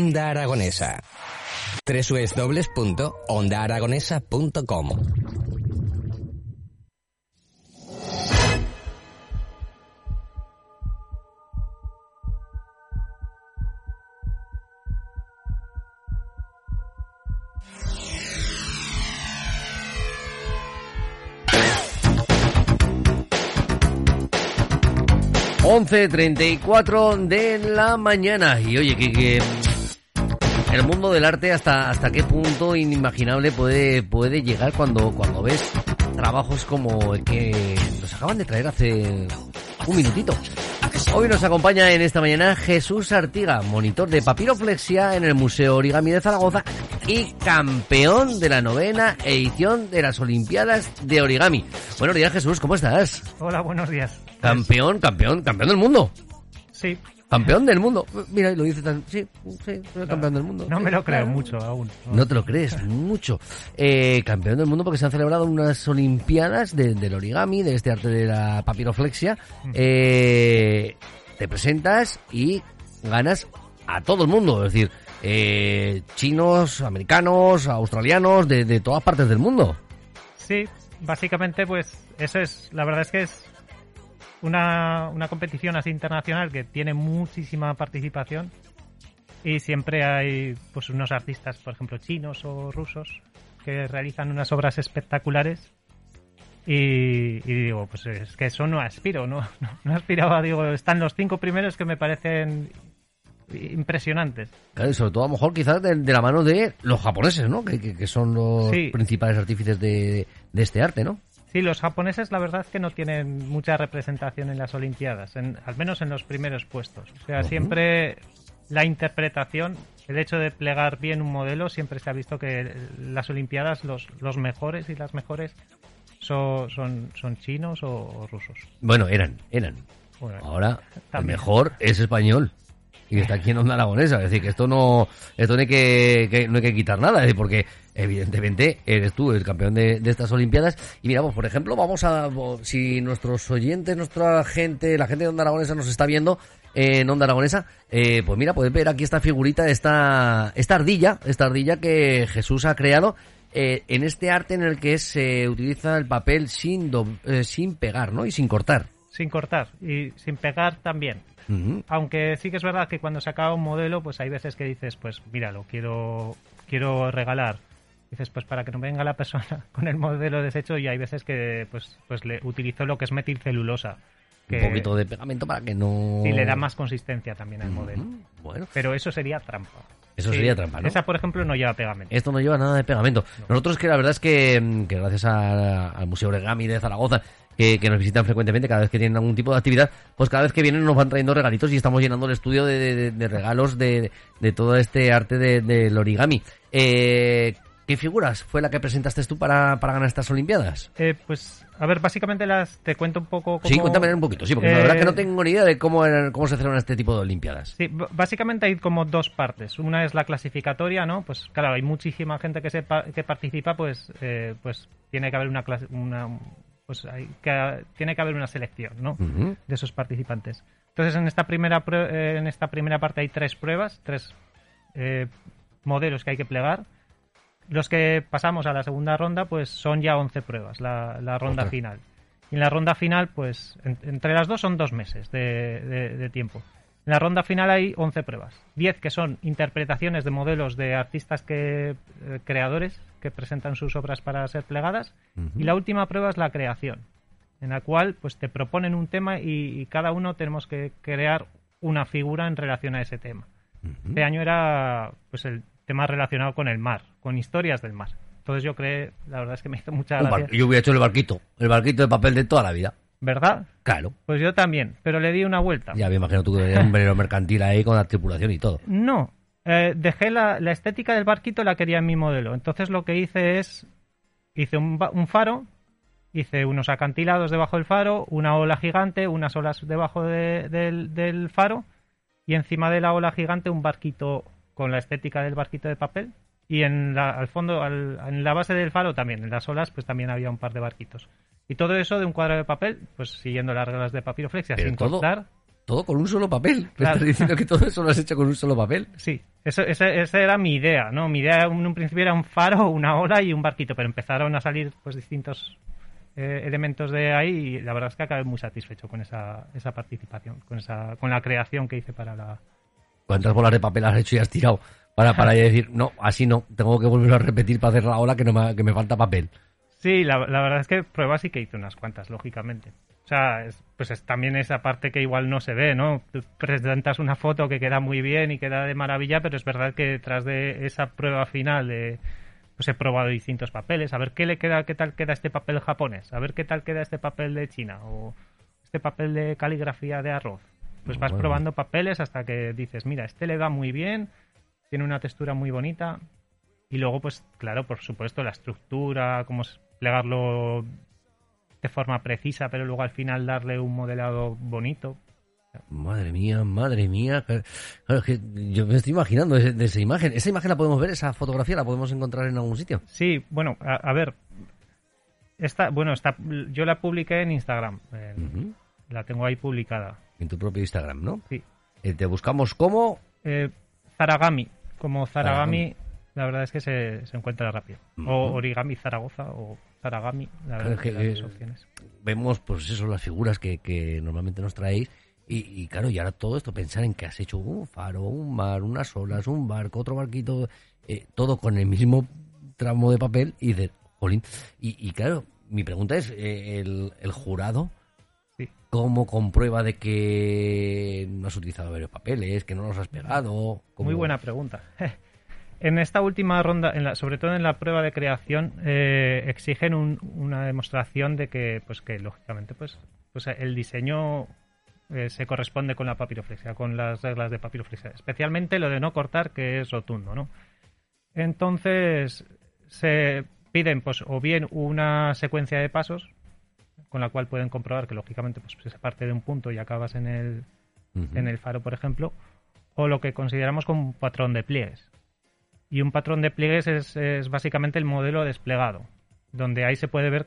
Onda Aragonesa. www.ondaaragonesa.com 11.34 de la mañana. Y oye, que el mundo del arte hasta, hasta qué punto inimaginable puede, puede llegar cuando, cuando ves trabajos como el que nos acaban de traer hace un minutito. Hoy nos acompaña en esta mañana Jesús Artiga, monitor de papiroflexia en el Museo Origami de Zaragoza y campeón de la novena edición de las Olimpiadas de Origami. Buenos días Jesús, ¿cómo estás? Hola, buenos días. Campeón, campeón, campeón del mundo. Sí. Campeón del mundo. Mira, lo dice tan... Sí, sí, soy campeón del mundo. No me lo creo mucho aún. No te lo crees mucho. Eh, campeón del mundo porque se han celebrado unas Olimpiadas de- del origami, de este arte de la papiroflexia. Eh, te presentas y ganas a todo el mundo. Es decir, eh, chinos, americanos, australianos, de, de todas partes del mundo. Sí, básicamente pues eso es, la verdad es que es una, una competición así internacional que tiene muchísima participación y siempre hay pues unos artistas, por ejemplo, chinos o rusos que realizan unas obras espectaculares y, y digo, pues es que eso no aspiro, ¿no? No, no aspiraba, digo, están los cinco primeros que me parecen impresionantes. Claro, y sobre todo a lo mejor quizás de, de la mano de los japoneses, ¿no? Que, que- que son los Sí. principales artífices de, de este arte, ¿no? Sí, los japoneses la verdad es que no tienen mucha representación en las Olimpiadas, en- al menos en los primeros puestos. O sea, siempre la interpretación, el hecho de plegar bien un modelo, siempre se ha visto que las Olimpiadas los, los mejores y las mejores son, son, son chinos o, o rusos. Bueno, eran, eran. Bueno, Ahora, el mejor es español. Y está aquí en Onda Aragonesa. Es decir, que esto no, esto no hay que, no hay que quitar nada. es decir, porque evidentemente eres tú el campeón de, estas Olimpiadas. Y mira, pues por ejemplo, vamos a, si nuestros oyentes, nuestra gente, la gente de Onda Aragonesa nos está viendo en Onda Aragonesa, eh, pues mira, puedes ver aquí esta figurita, esta, esta ardilla, esta ardilla que Jesús ha creado. eh, en este arte en el que se utiliza el papel sin, do- eh, sin pegar, ¿no? Y sin cortar. sin cortar y sin pegar también. Aunque sí que es verdad que cuando se acaba un modelo, pues hay veces que dices, pues mira, lo quiero, quiero regalar. Dices, pues para que no venga la persona con el modelo deshecho y hay veces que pues, pues le utilizo lo que es metilcelulosa. Que Un poquito de pegamento para que no... y le da más consistencia también al modelo. Bueno, Pero eso sería trampa. Eso Sí, sería trampa, ¿no? Esa, por ejemplo, no lleva pegamento. Esto no lleva nada de pegamento. Nosotros que la verdad es que, mm, que gracias a- al Museo Origami de Zaragoza, que, que nos visitan frecuentemente cada vez que tienen algún tipo de actividad, pues cada vez que vienen nos van trayendo regalitos y estamos llenando el estudio de, de- de regalos de, de todo este arte de- del origami. Eh, ¿Qué figuras fue la que presentaste tú para, para ganar estas Olimpiadas? Eh, pues, a ver, básicamente las te cuento un poco cómo... Sí, cuéntame un poquito, sí, porque la Eh, verdad que no tengo ni idea de cómo, eran- cómo se celebran este tipo de Olimpiadas. Sí, básicamente hay como dos partes. Una es la clasificatoria, ¿no? Pues claro, hay muchísima gente que se pa- que participa, pues eh, pues tiene que haber una clase, una pues hay que tiene que haber una selección, ¿no? De esos participantes. Entonces en esta primera eh, en esta primera parte hay tres pruebas, tres eh, modelos que hay que plegar. Los que pasamos a la segunda ronda, pues son ya 11 pruebas, la, la ronda final. Y en la ronda final, pues en- entre las dos son dos meses de, de- de tiempo. En la ronda final hay 11 pruebas. 10 que son interpretaciones de modelos de artistas que, eh, creadores que presentan sus obras para ser plegadas. Y la última prueba es la creación, en la cual pues te proponen un tema y, y cada uno tenemos que crear una figura en relación a ese tema. Este año era pues el tema relacionado con el mar, con historias del mar. Entonces yo creé, la verdad es que me hizo mucha gracia. Yo hubiera hecho el barquito, el barquito de papel de toda la vida. ¿Verdad? Claro. Pues yo también, pero le di una vuelta. Ya me imagino tú que tenías un velero mercantil ahí con la tripulación y todo. No, eh, dejé la, la estética del barquito, la quería en mi modelo. Entonces lo que hice es, hice un, faro, hice unos acantilados debajo del faro, una ola gigante, unas olas debajo de- del, del faro y encima de la ola gigante un barquito con la estética del barquito de papel. Y en la, al fondo, al- en la base del faro también, en las olas, pues también había un par de barquitos. Y todo eso de un cuadro de papel, pues siguiendo las reglas de papiroflexia, Pero sin todo- cortar. Todo con un solo papel. Me Claro. estás diciendo que todo eso lo has hecho con un solo papel. Sí, eso, esa, esa era mi idea, ¿no? Mi idea en un principio era un faro, una ola y un barquito, pero empezaron a salir pues distintos eh, elementos de ahí y la verdad es que acabé muy satisfecho con esa, esa participación, con esa con la creación que hice para la... ¿Cuántas bolas de papel has hecho y has tirado? Para, para decir, no, así no, tengo que volverlo a repetir para hacer la ola que, no me, que me falta papel. Sí, la, verdad es que pruebas sí que hice unas cuantas, lógicamente. O sea, es- pues es también esa parte que igual no se ve, ¿no? Presentas una foto que queda muy bien y queda de maravilla, pero es verdad que detrás de esa prueba final de, pues he probado distintos papeles, a ver qué le queda, qué tal queda este papel japonés, a ver qué tal queda este papel de China o este papel de caligrafía de arroz. Pues vas Bueno. probando papeles hasta que dices, mira, este le va muy bien, tiene una textura muy bonita, y luego, pues claro, por supuesto, la estructura, cómo es plegarlo de forma precisa, pero luego al final darle un modelado bonito. Madre mía, madre mía. Claro, es que yo me estoy imaginando de, de esa imagen. ¿Esa imagen la podemos ver? ¿Esa fotografía la podemos encontrar en algún sitio? Sí, bueno, a, a ver. Esta, bueno, esta, yo la publiqué en Instagram. en-. La tengo ahí publicada. En tu propio Instagram, ¿no? Sí. Eh, te buscamos como... Eh, Zaragami. Como Zaragami, Zaragami. la verdad es que se, se encuentra rápido. O Origami Zaragoza o Zaragami. La verdad es que que, las eh, opciones. Vemos, pues eso, las figuras que, que normalmente nos traéis. Y, y claro, y ahora todo esto, pensar en que has hecho un faro, un mar, unas olas, un barco, otro barquito, eh, todo con el mismo tramo de papel y de jolín. Y, y claro, mi pregunta es, eh, el, el jurado, Sí. ¿cómo comprueba de que no has utilizado varios papeles, que no los has pegado? ¿Cómo- Muy buena pregunta. En esta última ronda, en la- sobre todo en la prueba de creación, eh, exigen un- una demostración de que, pues que lógicamente, pues, pues el diseño eh, se corresponde con la papiroflexia, con las reglas de papiroflexia, especialmente lo de no cortar, que es rotundo, ¿no? Entonces se piden, pues, o bien una secuencia de pasos con la cual pueden comprobar que lógicamente, pues, se parte de un punto y acabas en el en el faro, por ejemplo, o lo que consideramos como un patrón de pliegues. Y un patrón de pliegues es, es básicamente el modelo desplegado, donde ahí se puede ver,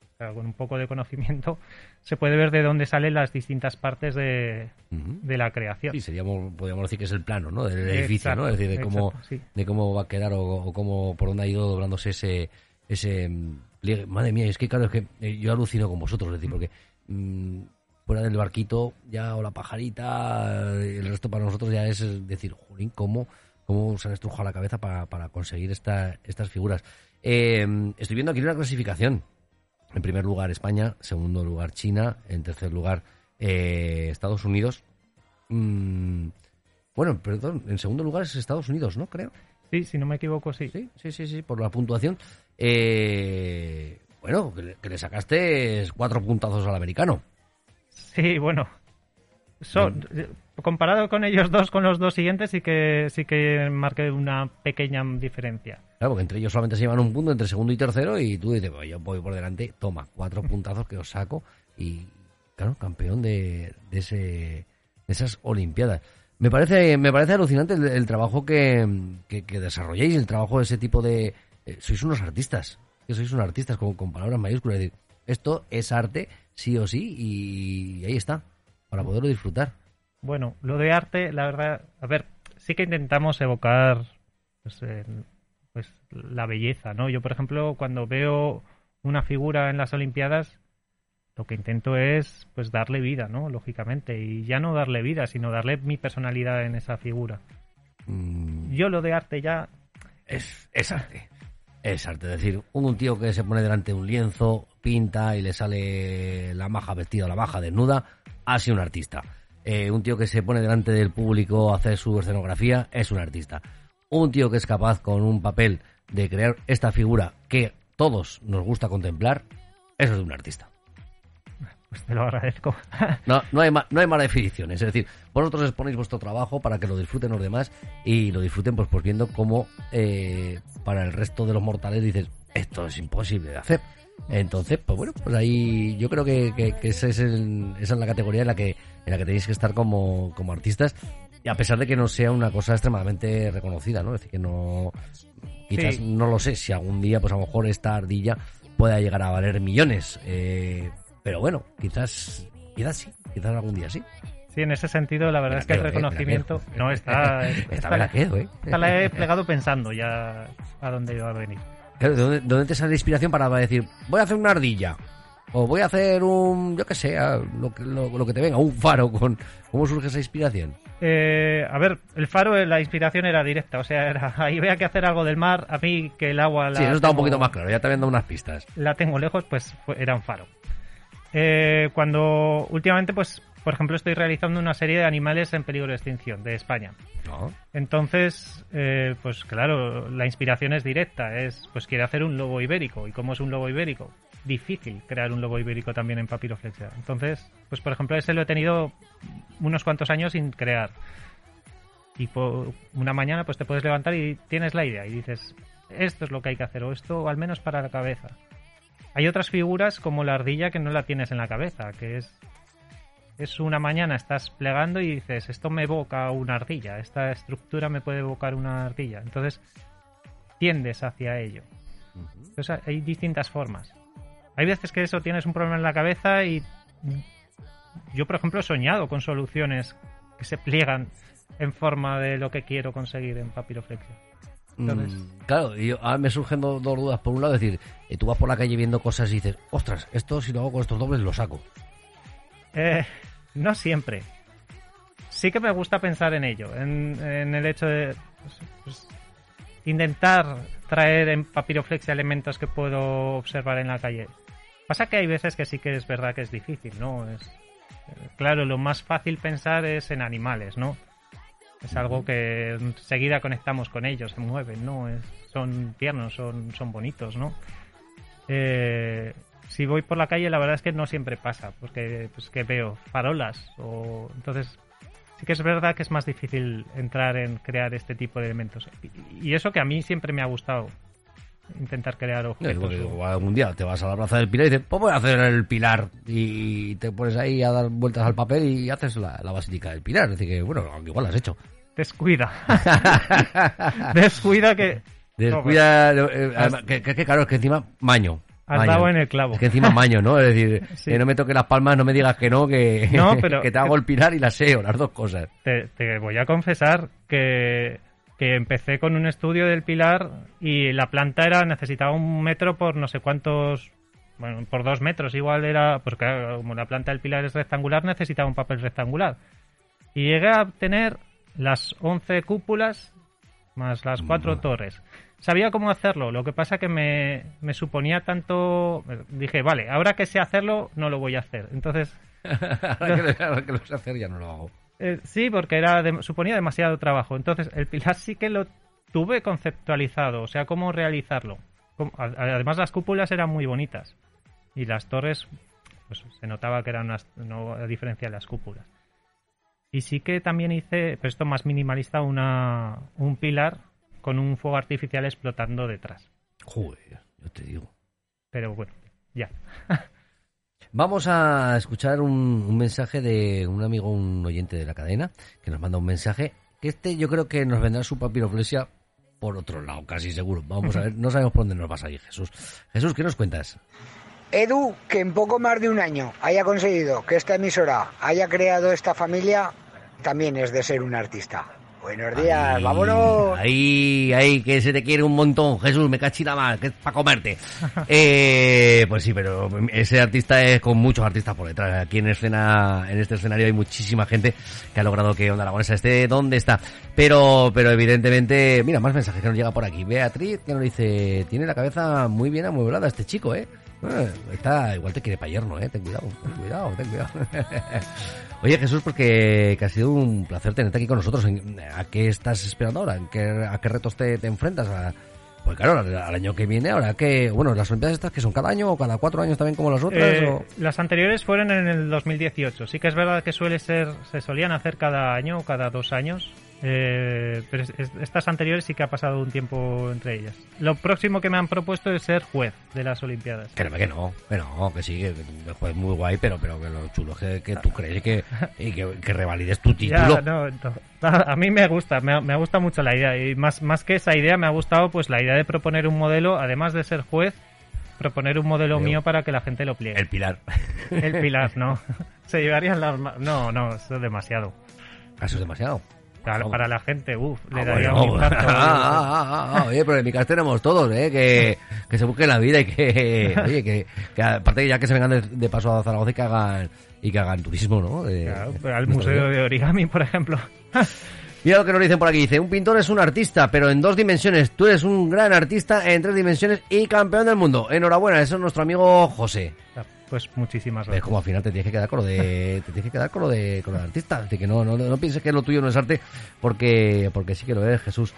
o sea, con un poco de conocimiento, se puede ver de dónde salen las distintas partes de, de la creación. Sí, seríamos, podríamos decir que es el plano, ¿no? Del edificio, ¿no? Es decir, de cómo, exacto, sí. de cómo va a quedar o, o cómo, por dónde ha ido doblándose ese, ese mm, pliegue. Madre mía, es que claro, es que eh, yo alucino con vosotros, es decir, porque mm, fuera del barquito ya o la pajarita, eh, el resto para nosotros ya es decir, jolín, cómo, cómo se han estrujado la cabeza para, para conseguir esta, estas figuras. Eh, estoy viendo aquí una clasificación. En primer lugar España, segundo lugar China, en tercer lugar eh, Estados Unidos. Mm, bueno, perdón, en segundo lugar es Estados Unidos, ¿no? Creo. Sí, si no me equivoco, sí. Sí, sí, sí, sí, por la puntuación. Eh, bueno, que le, que le sacaste cuatro puntazos al americano. Sí, bueno. Son, comparado con ellos dos, con los dos siguientes, sí que sí que marqué una pequeña diferencia. Claro, porque entre ellos solamente se llevan un punto entre segundo y tercero y tú dices, "Pues yo voy por delante, toma, cuatro puntazos que os saco y, claro, campeón de, de, ese, de esas Olimpiadas. Me parece, me parece alucinante el, el trabajo que, que, que desarrolláis, el trabajo de ese tipo de... eh, sois unos artistas, que sois unos artistas con, con palabras mayúsculas. Es decir, esto es arte, sí o sí, y ahí está, para poderlo disfrutar. Bueno, lo de arte, la verdad, a ver, sí que intentamos evocar pues, pues la belleza, ¿no? Yo, por ejemplo, cuando veo una figura en las Olimpiadas, lo que intento es pues darle vida, ¿no? Lógicamente, y ya no darle vida, sino darle mi personalidad en esa figura. Mm, Yo lo de arte ya es, es arte. Es arte. Es decir, un tío que se pone delante de un lienzo, pinta y le sale la maja vestida la maja desnuda, ha sido un artista. Eh, un tío que se pone delante del público a hacer su escenografía es un artista. Un tío que es capaz con un papel de crear esta figura que todos nos gusta contemplar, eso es un artista. Pues te lo agradezco. No, no, hay, ma- no hay malas definiciones. Es decir, vosotros exponéis vuestro trabajo para que lo disfruten los demás y lo disfruten pues, pues viendo cómo eh, para el resto de los mortales dices, esto es imposible de hacer. Entonces, pues bueno, pues ahí yo creo que, que- que ese es el- esa es la categoría en la que en la que tenéis que estar como, como artistas y a pesar de que no sea una cosa extremadamente reconocida, ¿no? Es decir, que no quizás Sí. no lo sé si algún día pues a lo mejor esta ardilla pueda llegar a valer millones, eh, pero bueno, quizás quizás sí, quizás algún día sí. Sí, en ese sentido, la verdad es que el quedo, reconocimiento. No, está. Esta me la quedo, ¿eh? esta la he plegado pensando ya a dónde iba a venir. Claro, ¿de dónde, de dónde te sale la inspiración para decir, voy a hacer una ardilla? O voy a hacer un, yo qué sé, lo, que- lo, lo que te venga, un faro con... ¿Cómo surge esa inspiración? Eh, a ver, el faro, eh, la inspiración era directa. O sea, era, ahí vea que hacer algo del mar. A mí, que el agua. La sí, eso está un poquito más claro, ya te habían dado unas pistas. la tengo lejos, pues era un faro. Eh, cuando últimamente, pues, por ejemplo, estoy realizando una serie de animales en peligro de extinción de España. ¿No? Entonces, eh, pues claro, la inspiración es directa. Es, pues quiere hacer un lobo ibérico. ¿Y cómo es un lobo ibérico? Difícil crear un lobo ibérico también en papiroflexia. Entonces, pues por ejemplo, ese lo he tenido unos cuantos años sin crear. Y por una mañana, pues te puedes levantar y tienes la idea y dices, esto es lo que hay que hacer, o esto al menos para la cabeza. Hay otras figuras como la ardilla que no la tienes en la cabeza, que es es una mañana, estás plegando y dices, esto me evoca una ardilla, esta estructura me puede evocar una ardilla. Entonces, tiendes hacia ello. Entonces, hay distintas formas. Hay veces que eso tienes un problema en la cabeza y yo, por ejemplo, he soñado con soluciones que se pliegan en forma de lo que quiero conseguir en papiroflexia. Entonces- Mm, claro, y ahora me surgen do- dos dudas. Por un lado, decir, eh, tú vas por la calle viendo cosas y dices, ostras, esto si lo hago con estos dobles lo saco. Eh, no siempre. Sí que me gusta pensar en ello, en, en el hecho de pues, pues, intentar traer en papiroflexia elementos que puedo observar en la calle. Pasa que hay veces que sí que es verdad que es difícil, ¿no? Es, eh, claro, lo más fácil pensar es en animales, ¿no? Es algo que enseguida conectamos con ellos, se mueven, ¿no? Son tiernos, son, son bonitos, ¿no? Eh, si voy por la calle, la verdad es que no siempre pasa, porque pues que veo farolas o entonces sí que es verdad que es más difícil entrar en crear este tipo de elementos. Y eso que a mí siempre me ha gustado intentar crear objetos. porque o- igual algún día te vas a la plaza del pilar y dices, pues voy a hacer el pilar. Y te pones ahí a dar vueltas al papel y haces la, la basílica del pilar. Es decir, que bueno, aunque igual lo has hecho. Descuida. Descuida que Descuida, eh, además, que, que- que claro, es que encima maño. has maño. dado en el clavo. Es que encima maño, ¿no? Es decir, Sí. que no me toque las palmas, no me digas que no, que, No, pero- que te hago el pilar y la SEO, las dos cosas. te, te voy a confesar que, que empecé con un estudio del pilar y la planta era necesitaba un metro por no sé cuántos bueno por dos metros igual era porque claro, como la planta del pilar es rectangular necesitaba un papel rectangular. Y llegué a tener las 11 cúpulas más las cuatro torres. Sabía cómo hacerlo lo que pasa que me, me suponía tanto dije vale ahora que sé hacerlo no lo voy a hacer entonces ahora, que, lo- ahora que lo sé hacer ya no lo hago. Eh, sí, porque era de- suponía demasiado trabajo. Entonces, el pilar sí que lo tuve conceptualizado, o sea, cómo realizarlo. A- Además, las cúpulas eran muy bonitas. Y las torres, pues se notaba que eran unas, no a diferencia de las cúpulas. Y sí que también hice, pero esto más minimalista, una, un pilar con un fuego artificial explotando detrás. Joder, yo te digo. Pero bueno, ya. Vamos a escuchar un, mensaje de un amigo, un oyente de la cadena, que nos manda un mensaje. Que este yo creo que nos vendrá su papiroflexia por otro lado, casi seguro. Vamos a ver, no sabemos por dónde nos vas a ir, Jesús. Jesús, ¿qué nos cuentas? Edu, que en poco más de un año haya conseguido que esta emisora haya creado esta familia, también es de ser un artista. Buenos días, Ahí, vámonos. Ahí, ahí, que se te quiere un montón, Jesús, me cachila más, que es para comerte. Eh, pues sí, pero ese artista es con muchos artistas por detrás. Aquí en escena, en este escenario hay muchísima gente que ha logrado que Onda Aragonesa esté donde está. Pero, pero evidentemente, mira, más mensajes que nos llega por aquí. Beatriz, que nos dice, tiene la cabeza muy bien amueblada este chico, eh. Eh, Está, igual te quiere pa' yerno, eh. Ten cuidado, ten cuidado, ten cuidado. Oye Jesús, porque que ha sido un placer tenerte aquí con nosotros. ¿En- ¿A qué estás esperando ahora? ¿En qué, ¿A qué retos te, te enfrentas? ¿A, Pues claro, al, al año que viene, ahora que, bueno, las Olimpiadas estas que son cada año o cada cuatro años también como las otras. Eh, o- Las anteriores fueron en el 2018. Sí que es verdad que suele ser, se solían hacer cada año o cada dos años. Eh, pero es- es- estas anteriores sí que ha pasado un tiempo entre ellas. Lo próximo que me han propuesto es ser juez de las Olimpiadas. No, que no, que no, que sí, que, que juegues muy guay, pero, pero que lo chulo es que, que tú crees que, y que, que revalides tu Ya, título. no, no. A mí me gusta, me, ha- me ha gustado mucho la idea. Y más, más que esa idea, me ha gustado pues la idea de proponer un modelo, además de ser juez, proponer un modelo mío para que la gente lo pliegue. El pilar. El pilar, no. Se llevarían las... No, no, eso es demasiado. Eso es demasiado. Para, para la gente, uff, le Ah, daría bueno. un impacto. Ah, ah, ah, ah, oye, pero en mi tenemos todos, ¿eh? Que, que se busquen la vida y que, oye, que, que aparte ya que se vengan de, de paso a Zaragoza y que hagan, y que hagan turismo, ¿no? Claro, de al Museo de Origami, por ejemplo. Mira lo que nos dicen por aquí. Dice, un pintor es un artista, pero en dos dimensiones. Tú eres un gran artista en tres dimensiones y campeón del mundo. Enhorabuena, eso es nuestro amigo José. Pues muchísimas Es gracias. como al final te tienes que quedar con lo de, te tienes que quedar con lo de, con lo de artista. Así que no, no, no pienses que lo tuyo no es arte, porque, porque sí que lo es, Jesús.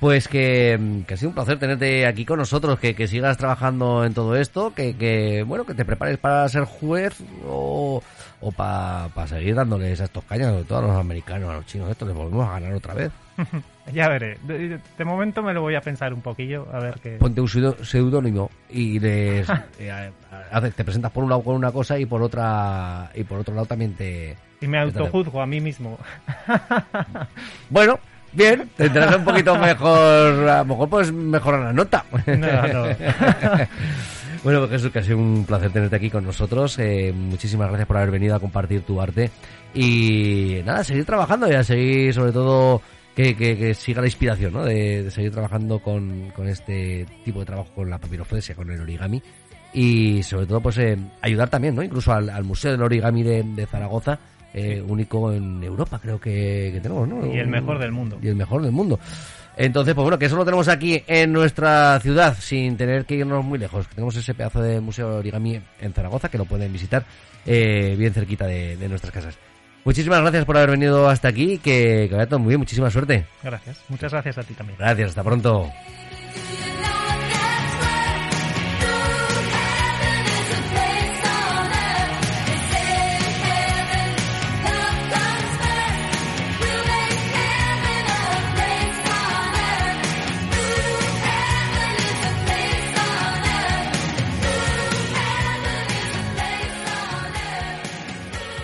Pues que, que ha sido un placer tenerte aquí con nosotros, que, que sigas trabajando en todo esto, que, que bueno, que te prepares para ser juez o, o para seguir dándoles a estos cañas, sobre todo a los americanos, a los chinos, estos les volvemos a ganar otra vez. Ya veré. De, de momento me lo voy a pensar un poquillo, a ver qué... Ponte un seudónimo y les, eh, a- te presentas por un lado con una cosa y por otra y por otro lado también te, Y me autojuzgo a mí mismo. Bueno, bien, tendrás un poquito mejor, a lo mejor puedes mejorar la nota. No, no. bueno, pues Jesús, que ha sido un placer tenerte aquí con nosotros. Eh, muchísimas gracias por haber venido a compartir tu arte. Y nada, seguir trabajando y a seguir, sobre todo, que, que- que siga la inspiración, ¿no? De, de seguir trabajando con, con este tipo de trabajo, con la papiroflexia, con el origami. Y sobre todo, pues eh, ayudar también, ¿no? Incluso al, al Museo del Origami de, de Zaragoza, eh, único en Europa, creo que, que tenemos, ¿no? Y el mejor del mundo. Y el mejor del mundo. Entonces, pues bueno, que eso lo tenemos aquí en nuestra ciudad, sin tener que irnos muy lejos. Tenemos ese pedazo de Museo de Origami en Zaragoza, que lo pueden visitar eh, bien cerquita de, de nuestras casas. Muchísimas gracias por haber venido hasta aquí, que, que vaya todo muy bien, muchísima suerte. Gracias. Muchas gracias a ti también. Gracias, hasta pronto.